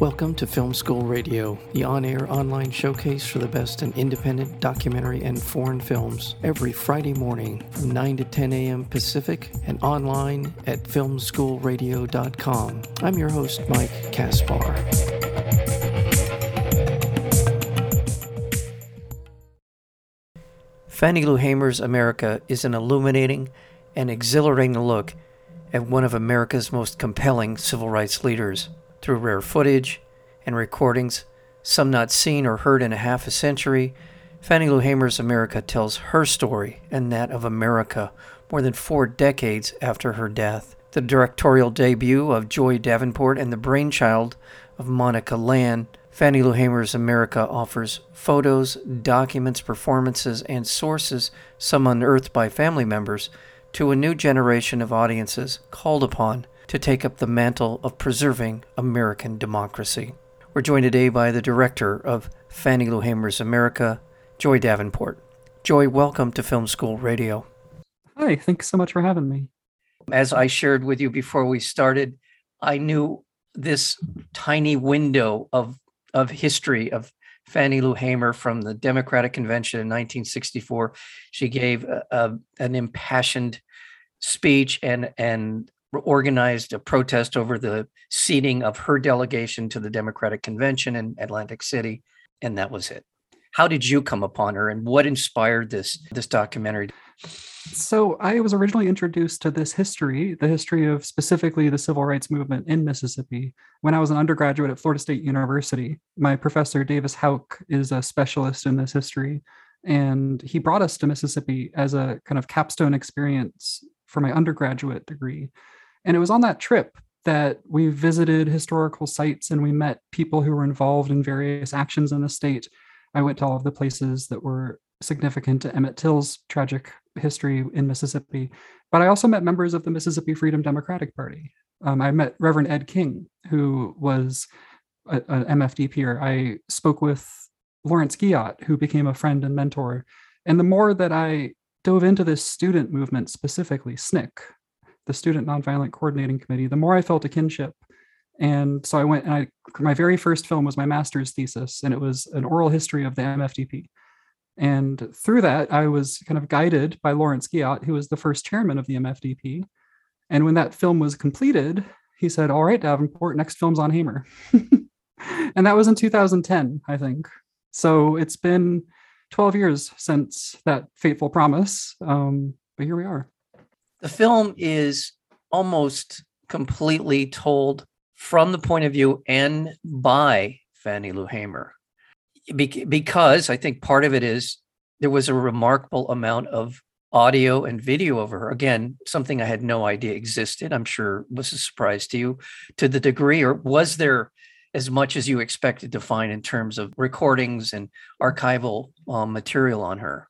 Welcome to Film School Radio, the on air online showcase for the best in independent documentary and foreign films, every Friday morning from 9 to 10 a.m. Pacific and online at filmschoolradio.com. I'm your host, Mike Kaspar. Fannie Lou Hamer's America is an illuminating and exhilarating look at one of America's most compelling civil rights leaders through rare footage and recordings, some not seen or heard in a half a century. Fannie Lou Hamer's America tells her story and that of America more than four decades after her death. The directorial debut of Joy Davenport and the brainchild of Monica Land, Fannie Lou Hamer's America offers photos, documents, performances, and sources, some unearthed by family members, to a new generation of audiences called upon to take up the mantle of preserving American democracy. We're joined today by the director of Fannie Lou Hamer's America, Joy Davenport. Joy, welcome to Film School Radio. Hi, thanks so much for having me. As I shared with you before we started, I knew this tiny window of of history of Fannie Lou Hamer from the Democratic Convention in 1964. She gave a, a, an impassioned speech and and organized a protest over the seating of her delegation to the Democratic Convention in Atlantic City, and that was it. How did you come upon her, and what inspired this this documentary? So I was originally introduced to this history, the history of specifically the civil rights movement in Mississippi, when I was an undergraduate at Florida State University. My professor Davis Houck is a specialist in this history, and he brought us to Mississippi as a kind of capstone experience for my undergraduate degree. And it was on that trip that we visited historical sites and we met people who were involved in various actions in the state. I went to all of the places that were significant to Emmett Till's tragic history in Mississippi. But I also met members of the Mississippi Freedom Democratic Party. Um, I met Reverend Ed King, who was an MFDPer. I spoke with Lawrence Guyot, who became a friend and mentor. And the more that I dove into this student movement specifically, SNCC, the Student Nonviolent Coordinating Committee, the more I felt a kinship. And so I went and I, my very first film was my master's thesis, and it was an oral history of the MFDP. And through that, I was kind of guided by Lawrence Guyot, who was the first chairman of the MFDP. And when that film was completed, he said, All right, Davenport, next film's on Hamer. and that was in 2010, I think. So it's been 12 years since that fateful promise. Um, but here we are. The film is almost completely told from the point of view and by Fannie Lou Hamer. Be- because I think part of it is there was a remarkable amount of audio and video of her. Again, something I had no idea existed. I'm sure was a surprise to you to the degree, or was there as much as you expected to find in terms of recordings and archival um, material on her?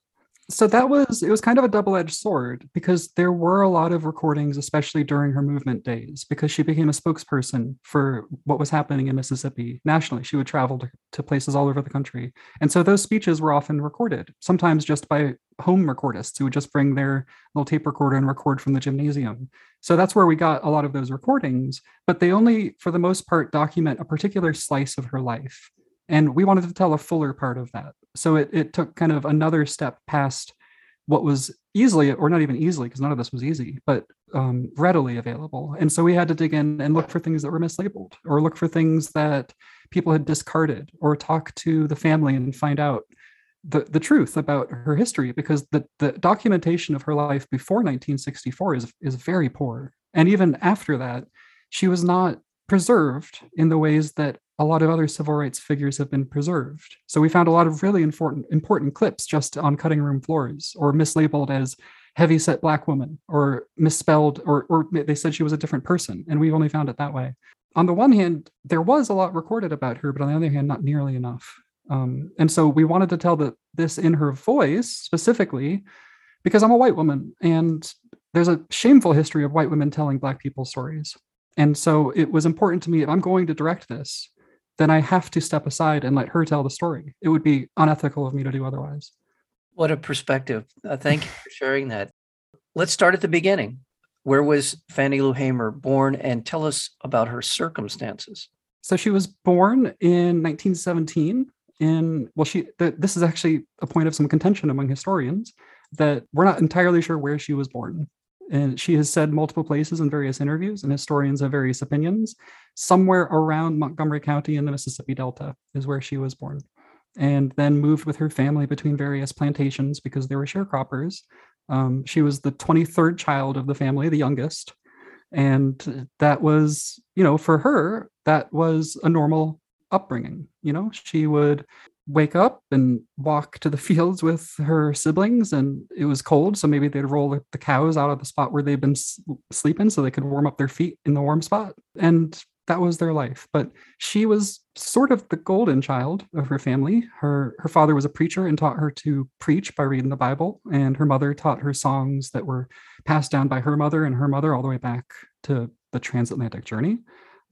So that was it was kind of a double-edged sword because there were a lot of recordings especially during her movement days because she became a spokesperson for what was happening in mississippi nationally. She would travel to, to places all over the country. And so those speeches were often recorded sometimes just by home recordists who would just bring their little tape recorder and record from the gymnasium. So that's where we got a lot of those recordings but they only for the most part document a particular slice of her life. And we wanted to tell a fuller part of that so it, it took kind of another step past what was easily or not even easily because none of this was easy but um, readily available. And so we had to dig in and look for things that were mislabeled or look for things that people had discarded or talk to the family and find out the, the truth about her history because the, the documentation of her life before 1964 is, is very poor. And even after that she was not preserved in the ways that a lot of other civil rights figures have been preserved. So we found a lot of really important important clips just on cutting room floors or mislabeled as heavy set black woman or misspelled or or they said she was a different person and we've only found it that way. On the one hand, there was a lot recorded about her, but on the other hand, not nearly enough. Um, and so we wanted to tell the, this in her voice specifically because I'm a white woman and there's a shameful history of white women telling black people stories. And so it was important to me if I'm going to direct this, then I have to step aside and let her tell the story. It would be unethical of me to do otherwise. What a perspective. Uh, thank you for sharing that. Let's start at the beginning. Where was Fannie Lou Hamer born and tell us about her circumstances? So she was born in 1917 in well she the, this is actually a point of some contention among historians that we're not entirely sure where she was born and she has said multiple places in various interviews and historians have various opinions. Somewhere around montgomery county in the mississippi delta is where she was born and then moved with her family between various plantations because they were sharecroppers. Um, she was the 23rd child of the family the youngest and that was you know for her that was a normal upbringing you know? She would wake up and walk to the fields with her siblings and it was cold so maybe they'd roll the cows out of the spot where they've been sleeping so they could warm up their feet in the warm spot and that was their life. But she was sort of the golden child of her family. Her her father was a preacher and taught her to preach by reading the bible and her mother taught her songs that were passed down by her mother and her mother all the way back to the transatlantic journey.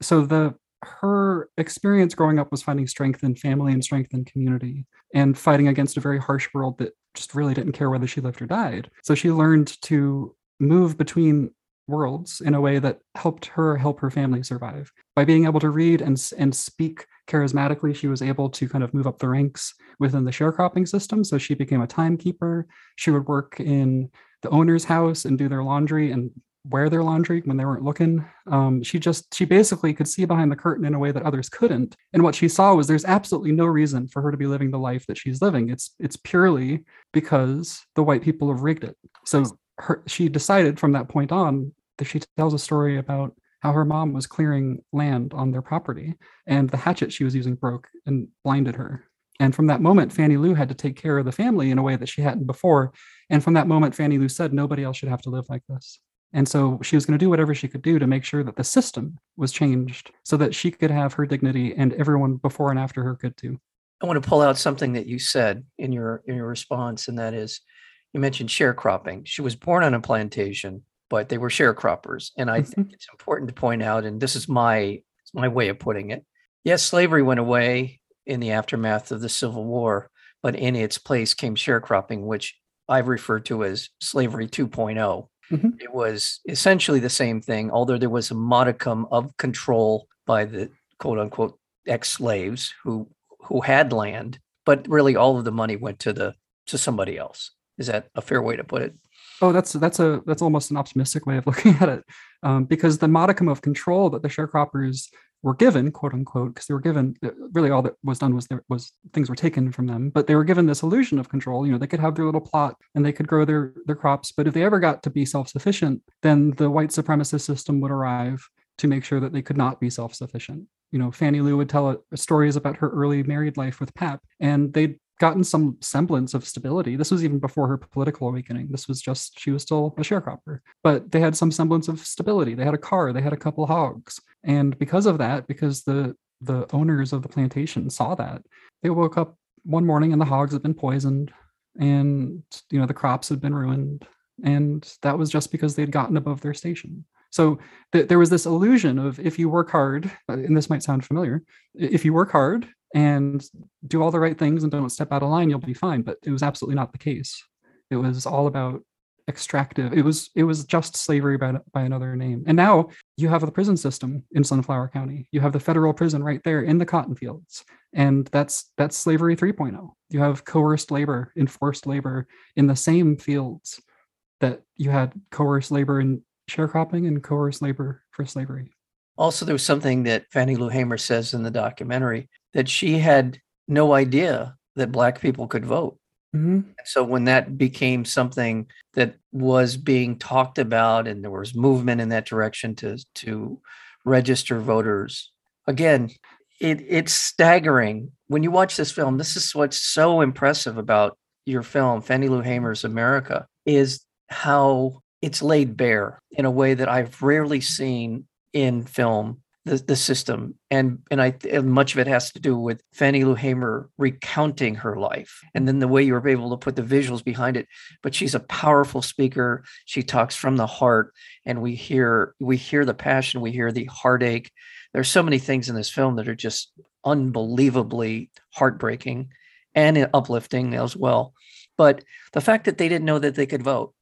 So the her experience growing up was finding strength in family and strength in community and fighting against a very harsh world that just really didn't care whether she lived or died. So she learned to move between worlds in a way that helped her help her family survive. By being able to read and, and speak charismatically, she was able to kind of move up the ranks within the sharecropping system. So she became a timekeeper. She would work in the owner's house and do their laundry and wear their laundry when they weren't looking. Um, she just she basically could see behind the curtain in a way that others couldn't. And what she saw was there's absolutely no reason for her to be living the life that she's living. It's it's purely because the white people have rigged it. So her she decided from that point on that she tells a story about how her mom was clearing land on their property and the hatchet she was using broke and blinded her. And from that moment, Fannie Lou had to take care of the family in a way that she hadn't before. And from that moment, Fannie Lou said, nobody else should have to live like this. And so she was going to do whatever she could do to make sure that the system was changed so that she could have her dignity and everyone before and after her could too. I want to pull out something that you said in your in your response, and that is you mentioned sharecropping. She was born on a plantation, but they were sharecroppers. And I think mm-hmm. it's important to point out, and this is my my way of putting it. Yes, slavery went away in the aftermath of the Civil War, but in its place came sharecropping, which I've referred to as slavery 2.0 Mm-hmm. It was essentially the same thing, although there was a modicum of control by the quote unquote ex slaves who who had land, but really all of the money went to the to somebody else. Is that a fair way to put it? Oh, that's that's a that's almost an optimistic way of looking at it, um, because the modicum of control that the sharecroppers were given, quote unquote, because they were given uh, really all that was done was there was things were taken from them, but they were given this illusion of control. You know, they could have their little plot and they could grow their their crops, but if they ever got to be self sufficient, then the white supremacist system would arrive to make sure that they could not be self sufficient. You know, Fannie Lou would tell stories about her early married life with Pap, and they'd gotten some semblance of stability. This was even before her political awakening. This was just, she was still a sharecropper, but they had some semblance of stability. They had a car, they had a couple hogs. And because of that, because the the owners of the plantation saw that, they woke up one morning and the hogs had been poisoned and you know the crops had been ruined and that was just because they had gotten above their station so th- there was this illusion of if you work hard uh, and this might sound familiar if you work hard and do all the right things and don't step out of line, you'll be fine. But it was absolutely not the case. It was all about extractive. It was it was just slavery by, by another name. And now you have the prison system in Sunflower County. You have the federal prison right there in the cotton fields. And that's that's slavery 3.0. You have coerced labor, enforced labor in the same fields that you had coerced labor in sharecropping and coerced labor for slavery. Also, there was something that Fannie Lou Hamer says in the documentary that she had no idea that Black people could vote. Mm-hmm. So when that became something that was being talked about, and there was movement in that direction to to register voters, again, it it's staggering when you watch this film. This is what's so impressive about your film, Fannie Lou Hamer's America, is how it's laid bare in a way that I've rarely seen in film the, the system. And and I and much of it has to do with Fannie Lou Hamer recounting her life and then the way you were able to put the visuals behind it. But she's a powerful speaker. She talks from the heart and we hear we hear the passion we hear the heartache. There's so many things in this film that are just unbelievably heartbreaking and uplifting as well. But the fact that they didn't know that they could vote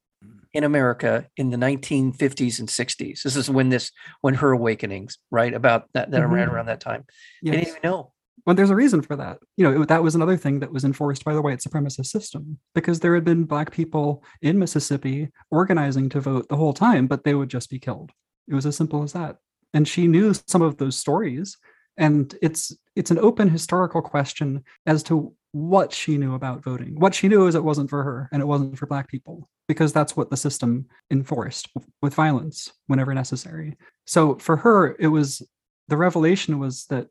in America in the 1950s and 60s. This is when this when her awakenings, right? About that that Mhm. around around that time. Yes. I didn't even know. Well, there's a reason for that. You know, it, that was another thing that was enforced by the white supremacist system because there had been black people in Mississippi organizing to vote the whole time, but they would just be killed. It was as simple as that. And she knew some of those stories, and it's it's an open historical question as to what she knew about voting. What she knew is it wasn't for her and it wasn't for black people because that's what the system enforced with violence whenever necessary. So for her, it was the revelation was that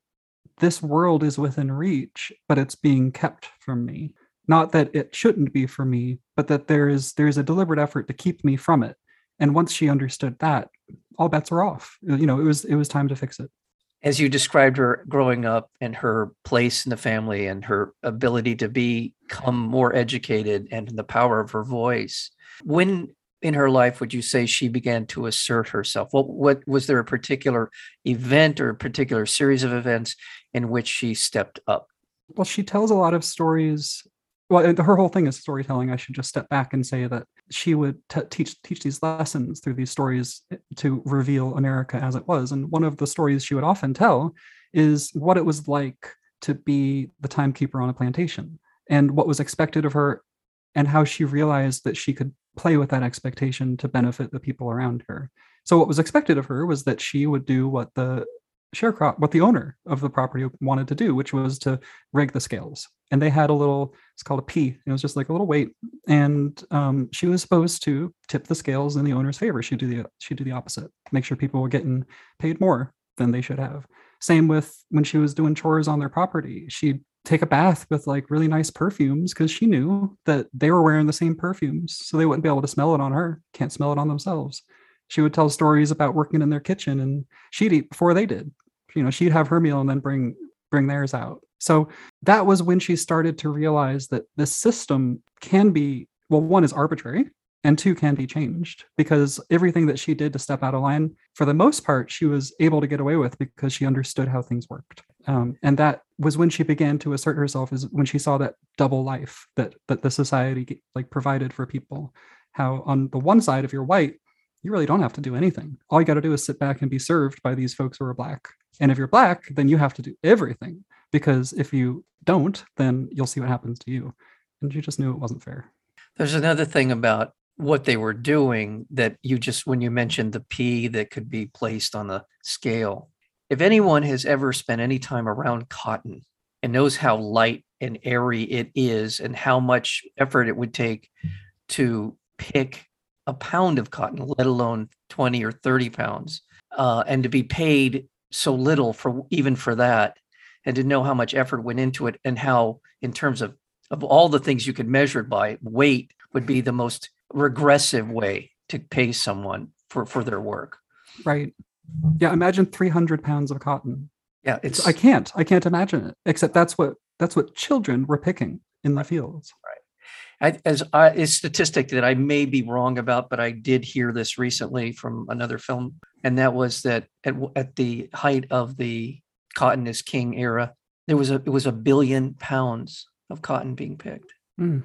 this world is within reach, but it's being kept from me. Not that it shouldn't be for me, but that there is there is a deliberate effort to keep me from it. And once she understood that, all bets were off. You know, it was it was time to fix it. As you described her growing up and her place in the family and her ability to become more educated and the power of her voice. When in her life would you say she began to assert herself? What what was there a particular event or a particular series of events in which she stepped up? Well, she tells a lot of stories. Well, her whole thing is storytelling. I should just step back and say that she would t- teach teach these lessons through these stories eh, to reveal America as it was. And one of the stories she would often tell is what it was like to be the timekeeper on a plantation and what was expected of her and how she realized that she could play with that expectation to benefit the people around her. So what was expected of her was that she would do what the sharecrop, what the owner of the property wanted to do, which was to rig the scales. And they had a little, it's called a pea. It was just like a little weight, and um, she was supposed to tip the scales in the owner's favor. She'd do the she'd do the opposite, make sure people were getting paid more than they should have. Same with when she was doing chores on their property. She'd take a bath with like really nice perfumes because she knew that they were wearing the same perfumes, so they wouldn't be able to smell it on her. Can't smell it on themselves. She would tell stories about working in their kitchen, and she'd eat before they did. You know, she'd have her meal and then bring bring theirs out. So that was when she started to realize that this system can be well, one is arbitrary, and two can be changed because everything that she did to step out of line, for the most part, she was able to get away with because she understood how things worked. Um, and that was when she began to assert herself is when she saw that double life that that the society like provided for people how on the one side if you're white you really don't have to do anything. All you got to do is sit back and be served by these folks who are black. And if you're black then you have to do everything because if you don't then you'll see what happens to you. And you just knew it wasn't fair. There's another thing about what they were doing that you just, when you mentioned the pea that could be placed on the scale. If anyone has ever spent any time around cotton and knows how light and airy it is and how much effort it would take to pick a pound of cotton, let alone 20 or 30 pounds, uh, and to be paid so little for even for that, and to know how much effort went into it and how, in terms of of all the things you could measure it by, weight would be the most regressive way to pay someone for for their work. right. Yeah imagine 300 pounds of cotton. Yeah, it's i can't i can't imagine it except that's what that's what children were picking in the fields I, as I, a statistic that I may be wrong about, but I did hear this recently from another film, and that was that at, at the height of the cotton is king era, there was a it was a billion pounds of cotton being picked. Mm.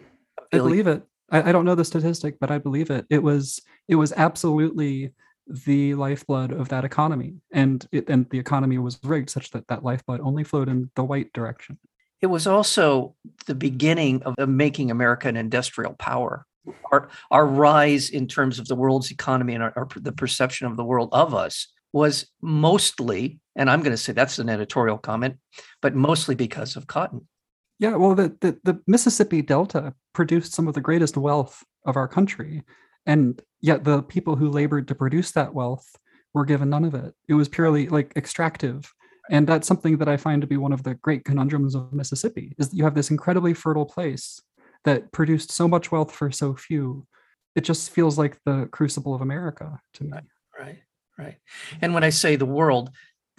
I believe it. I, I don't know the statistic, but I believe it. It was it was absolutely the lifeblood of that economy, and it and the economy was rigged such that that lifeblood only flowed in the white direction. It was also the beginning of, making America an industrial power. Our our rise in terms of the world's economy and our, our, the perception of the world of us was mostly, and I'm going to say that's an editorial comment, but mostly because of cotton. Yeah, well, the, the the Mississippi Delta produced some of the greatest wealth of our country, and yet the people who labored to produce that wealth were given none of it. It was purely like extractive. And that's something that I find to be one of the great conundrums of Mississippi is that you have this incredibly fertile place that produced so much wealth for so few. It just feels like the crucible of America to me. Right, right. And when I say the world,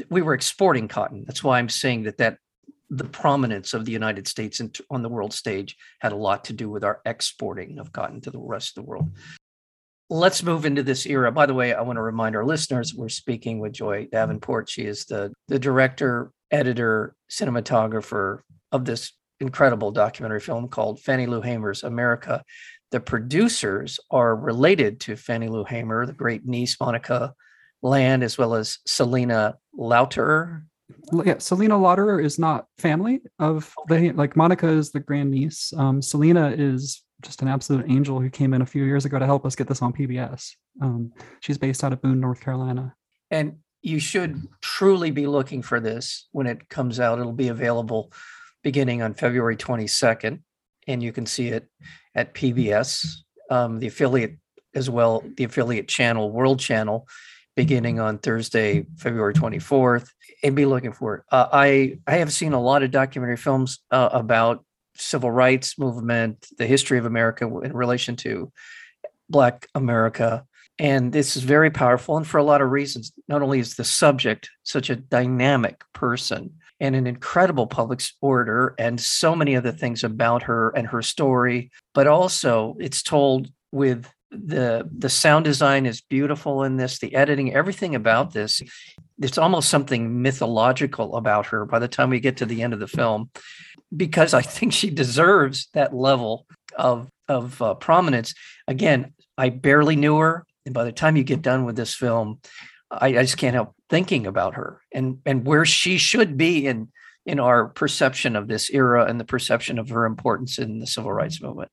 we were exporting cotton. That's why I'm saying that that the prominence of the United States on the world stage had a lot to do with our exporting of cotton to the rest of the world. Let's move into this era. By the way, I want to remind our listeners we're speaking with Joy Davenport. She is the, the director, editor, cinematographer of this incredible documentary film called Fannie Lou Hamer's America, the producers are related to Fannie Lou Hamer, the great niece Monica Land, as well as Selina Lauterer. Yeah, Selina Lauterer is not family of the like Monica is the grandniece. Um, Selina is just an absolute angel who came in a few years ago to help us get this on PBS. Um, she's based out of Boone, North Carolina. And you should truly be looking for this when it comes out. It'll be available beginning on February 22nd, and you can see it at PBS, um, the affiliate as well, the affiliate channel, World Channel, beginning on Thursday, February 24th, and be looking for it. Uh, I I have seen a lot of documentary films uh, about civil rights movement, the history of America in relation to Black America. And this is very powerful, and for a lot of reasons. Not only is the subject such a dynamic person and an incredible public orator, and so many other things about her and her story, but also it's told with the the sound design is beautiful in this the editing everything about this it's almost something mythological about her by the time we get to the end of the film because i think she deserves that level of of uh, prominence. Again i barely knew her and by the time you get done with this film I, I just can't help thinking about her and and where she should be in in our perception of this era and the perception of her importance in the civil rights movement.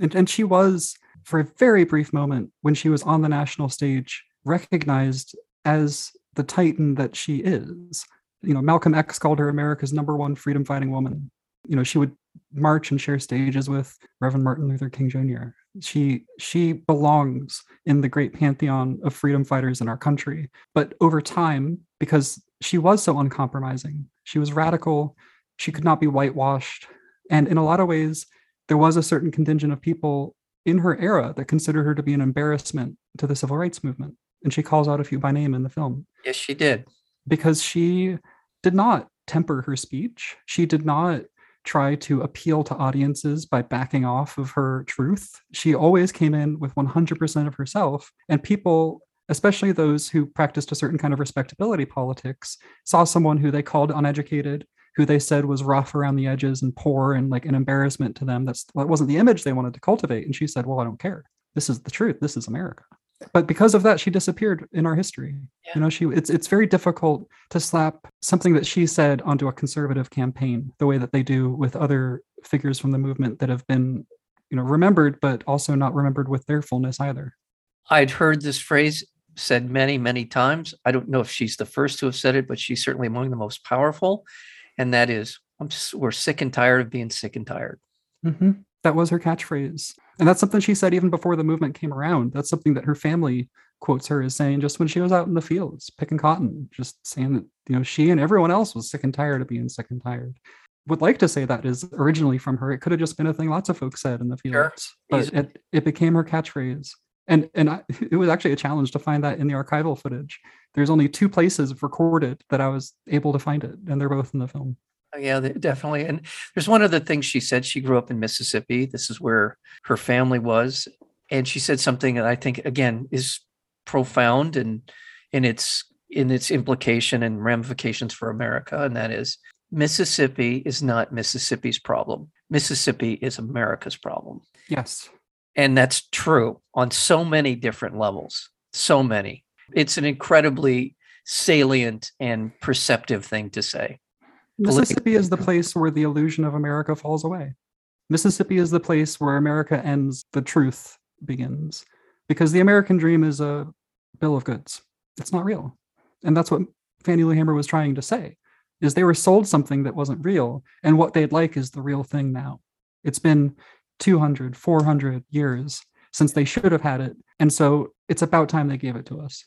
And, and she was for a very brief moment when she was on the national stage recognized as the titan that she is. You know malcolm x called her america's number one freedom fighting woman. You know she would march and share stages with reverend martin luther king jr she she belongs in the great pantheon of freedom fighters in our country. But over time because she was so uncompromising she was radical she could not be whitewashed and in a lot of ways there was a certain contingent of people in her era that considered her to be an embarrassment to the civil rights movement. And she calls out a few by name in the film. Yes, she did. Because she did not temper her speech. She did not try to appeal to audiences by backing off of her truth. She always came in with 100% of herself. And people, especially those who practiced a certain kind of respectability politics, saw someone who they called uneducated, who they said was rough around the edges and poor and like an embarrassment to them. That's that wasn't the image they wanted to cultivate. And she said, Well, I don't care. This is the truth. This is America. But because of that, she disappeared in our history. Yeah. You know, she it's it's very difficult to slap something that she said onto a conservative campaign the way that they do with other figures from the movement that have been, you know, remembered, but also not remembered with their fullness either. I'd heard this phrase said many, many times. I don't know if she's the first to have said it, but she's certainly among the most powerful and that is just, we're sick and tired of being sick and tired. Mm-hmm. That was her catchphrase, and that's something she said even before the movement came around. That's something that her family quotes her as saying just when she was out in the fields picking cotton, just saying that you know she and everyone else was sick and tired of being sick and tired. Would like to say that is originally from her. It could have just been a thing lots of folks said in the fields, sure. but it, it became her catchphrase and and I, it was actually a challenge to find that in the archival footage. There's only two places recorded that i was able to find it and they're both in the film. Oh, yeah definitely. And there's one of the things she said. She grew up in mississippi. This is where her family was. And she said something that i think again is profound and in its in its implication and ramifications for america and that is mississippi is not mississippi's problem. Mississippi is america's problem. Yes and that's true on so many different levels, so many. It's an incredibly salient and perceptive thing to say. Mississippi is the place where the illusion of America falls away. Mississippi is the place where America ends, the truth begins. Because the American dream is a bill of goods. It's not real. And that's what Fannie Lou Hamer was trying to say is they were sold something that wasn't real and what they'd like is the real thing now. It's been 200, 400 years since they should have had it. And so it's about time they gave it to us.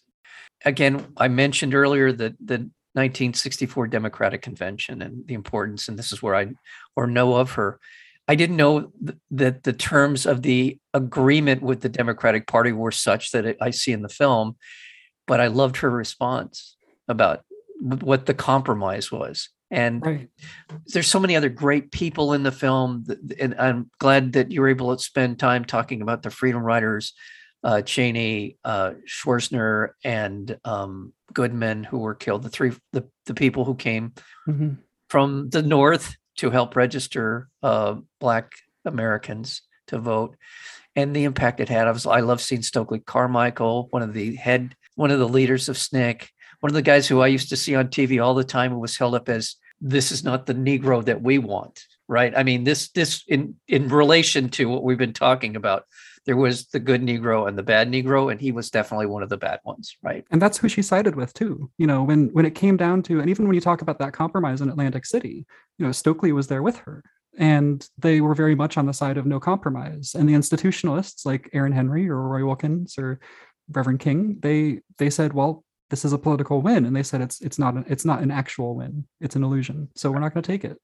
Again, I mentioned earlier that the 1964 Democratic Convention and the importance, and this is where I or know of her. I didn't know th- that the terms of the agreement with the Democratic Party were such that it, I see in the film, but I loved her response about what the compromise was. And right. there's so many other great people in the film. And I'm glad that you were able to spend time talking about the freedom riders, uh, Cheney, uh, Schwerner, and um, Goodman, who were killed. The three, the, the people who came mm-hmm. from the North to help register uh, Black Americans to vote. and the impact it had. I was I love seeing Stokely Carmichael, one of the head, one of the leaders of SNCC, one of the guys who I used to see on TV all the time was held up as this is not the Negro that we want, right? I mean, this this in in relation to what we've been talking about, there was the good Negro and the bad Negro, and he was definitely one of the bad ones, right? And that's who she sided with too. You know, when when it came down to, and even when you talk about that compromise in Atlantic City, you know, Stokely was there with her and they were very much on the side of no compromise. And the institutionalists like Aaron Henry or Roy Wilkins or Reverend King, they they said, well, this is a political win, and they said it's it's not an, it's not an actual win, it's an illusion. So we're not going to take it.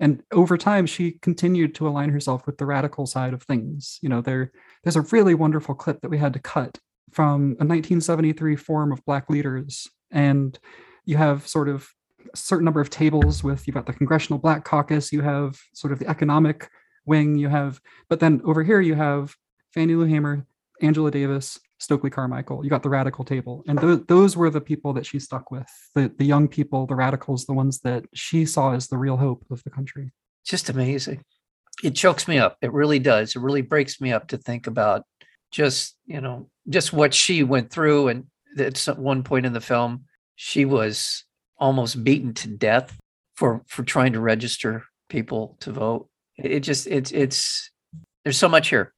And over time, she continued to align herself with the radical side of things. You know, there there's a really wonderful clip that we had to cut from a 1973 forum of Black leaders, and you have sort of a certain number of tables with you've got the Congressional Black Caucus, you have sort of the economic wing, you have, but then over here you have Fannie Lou Hamer, Angela Davis, Stokely Carmichael. You got the radical table, and th- those were the people that she stuck with. The the young people, the radicals, the ones that she saw as the real hope of the country. Just amazing. It chokes me up. It really does. It really breaks me up to think about just you know just what she went through, and at one point in the film, she was almost beaten to death for for trying to register people to vote. It just it's it's there's so much here.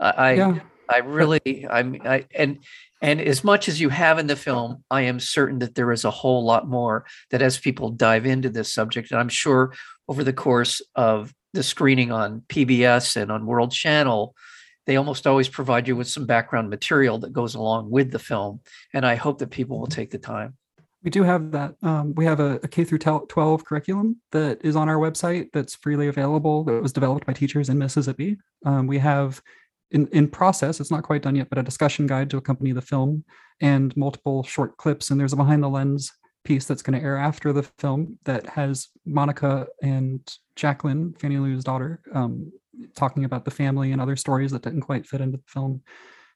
I yeah. I, really I'm I and and as much as you have in the film, I am certain that there is a whole lot more that as people dive into this subject, and I'm sure over the course of the screening on PBS and on World Channel, they almost always provide you with some background material that goes along with the film. And I hope that people will take the time. We do have that. Um, we have a, a K through 12 curriculum that is on our website that's freely available. That was developed by teachers in Mississippi. Um, we have in, in process, it's not quite done yet, but a discussion guide to accompany the film and multiple short clips. And there's a behind the lens piece that's going to air after the film that has Monica and Jacqueline, Fannie Lou's daughter, um, talking about the family and other stories that didn't quite fit into the film.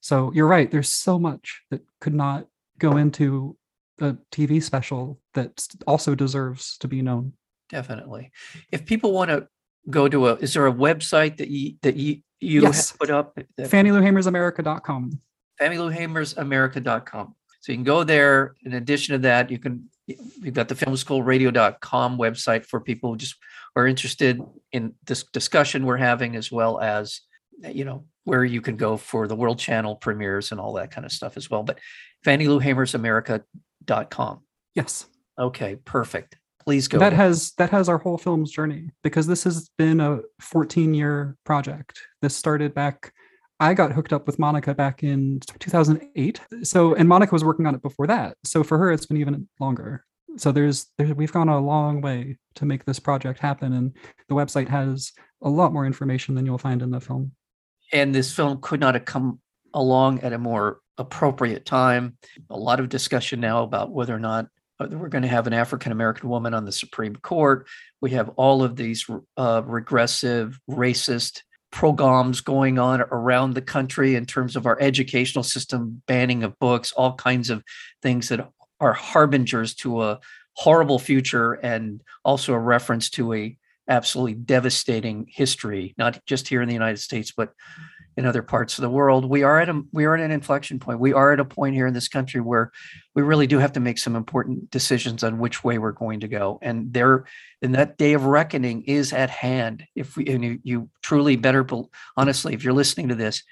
So you're right. There's so much that could not go into a TV special that also deserves to be known. Definitely. If people want to go to a, is there a website that you that you you yes. have put up? Fannie Lou Hamersamerica.com. Fannie Lou Hamersamerica.com. So you can go there. In addition to that, you can you've got the filmschoolradio.com website for people who just are interested in this discussion we're having, as well as you know where you can go for the World Channel premieres and all that kind of stuff as well. But Fannie Lou Hamersamerica com. Yes. Okay, perfect. Please go. That ahead. has that has our whole film's journey because this has been a 14 year project. This started back I got hooked up with Monica back in 2008. So and Monica was working on it before that. So for her it's been even longer. So there's, there's we've gone a long way to make this project happen and the website has a lot more information than you'll find in the film. And this film could not have come along at a more appropriate time. A lot of discussion now about whether or not we're going to have an African American woman on the Supreme Court. We have all of these uh, regressive, racist programs going on around the country in terms of our educational system, banning of books, all kinds of things that are harbingers to a horrible future and also a reference to a absolutely devastating history, not just here in the United States, but in other parts of the world. We are at a we are at an inflection point. We are at a point here in this country where we really do have to make some important decisions on which way we're going to go. And there, and that day of reckoning is at hand. If we and you, you truly better honestly, if you're listening to this,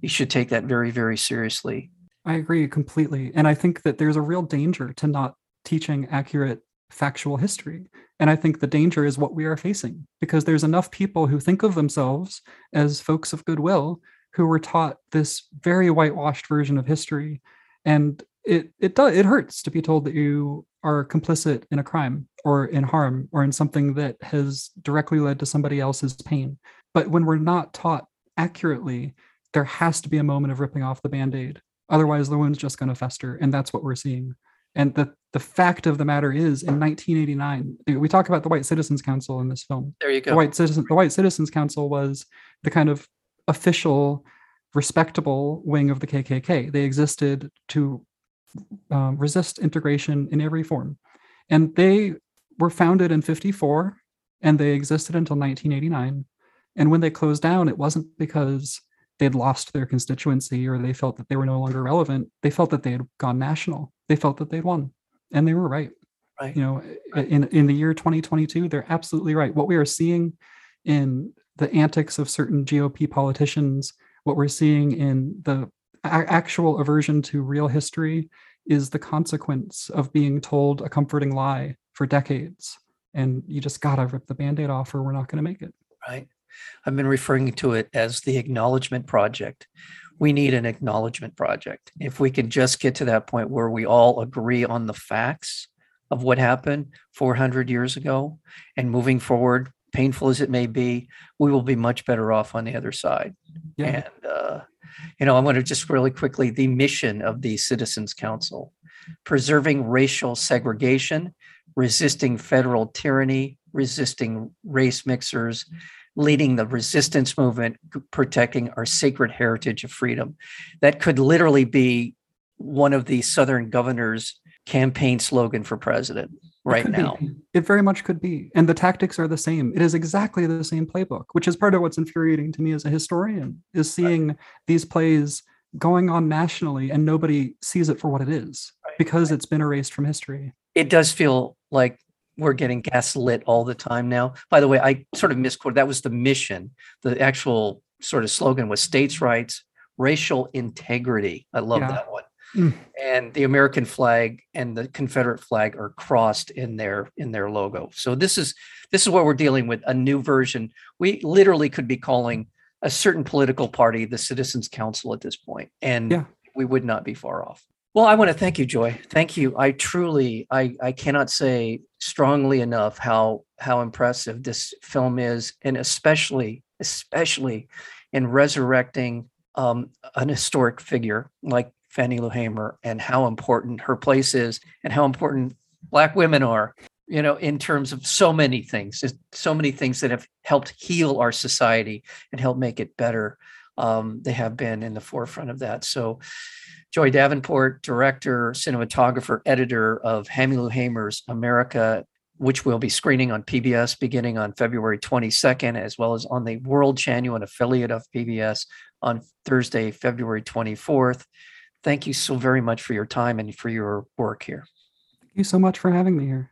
you should take that very, very seriously. I agree completely. And I think that there's a real danger to not teaching accurate factual history. And I think the danger is what we are facing because there's enough people who think of themselves as folks of goodwill who were taught this very whitewashed version of history. And it it does it hurts to be told that you are complicit in a crime or in harm or in something that has directly led to somebody else's pain. But when we're not taught accurately, there has to be a moment of ripping off the band-aid. Otherwise the wound's just going to fester. And that's what we're seeing. And the, the fact of the matter is, in 1989, we talk about the White Citizens Council in this film. There you go. The White Citizen, the White Citizens Council was the kind of official, respectable wing of the KKK. They existed to um, resist integration in every form, and they were founded in 54, and they existed until 1989. And when they closed down, it wasn't because they'd lost their constituency or they felt that they were no longer relevant. They felt that they had gone national. They felt that they'd won. And they were right. Right. You know, in, in the year 2022, they're absolutely right. What we are seeing in the antics of certain GOP politicians, what we're seeing in the actual aversion to real history is the consequence of being told a comforting lie for decades. And you just gotta rip the band-aid off or we're not gonna make it. right? I've been referring to it as the acknowledgement project. We need an acknowledgement project. If we can just get to that point where we all agree on the facts of what happened 400 years ago and moving forward, painful as it may be, we will be much better off on the other side. Yeah. And, uh, you know, I want to just really quickly the mission of the Citizens Council preserving racial segregation, resisting federal tyranny, resisting race mixers, leading the resistance movement, protecting our sacred heritage of freedom. That could literally be one of the Southern governor's campaign slogan for president It right be. now. It very much could be. And the tactics are the same. It is exactly the same playbook, which is part of what's infuriating to me as a historian, is seeing these plays going on nationally and nobody sees it for what it is Right, because it's been erased from history. it does feel like we're getting gaslit all the time now. By the way, I sort of misquoted. That was the mission. The actual sort of slogan was states' rights, racial integrity. I love Yeah. that one. Mm. And the American flag and the Confederate flag are crossed in their in their logo. So this is this is what we're dealing with a new version. We literally could be calling a certain political party the Citizens Council at this point, and Yeah. we would not be far off. Well, I want to thank you, Joy. Thank you. I truly, I, I cannot say strongly enough how how impressive this film is, and especially, especially in resurrecting um, an historic figure like Fannie Lou Hamer and how important her place is, and how important Black women are. You know, in terms of so many things, so many things that have helped heal our society and help make it better. Um, they have been in the forefront of that. So, Joy Davenport, director, cinematographer, editor of Hammy Lou Hamer's America, which will be screening on PBS beginning on February 22nd, as well as on the World Channel, an affiliate of PBS, on Thursday, February 24th. Thank you so very much for your time and for your work here. Thank you so much for having me here.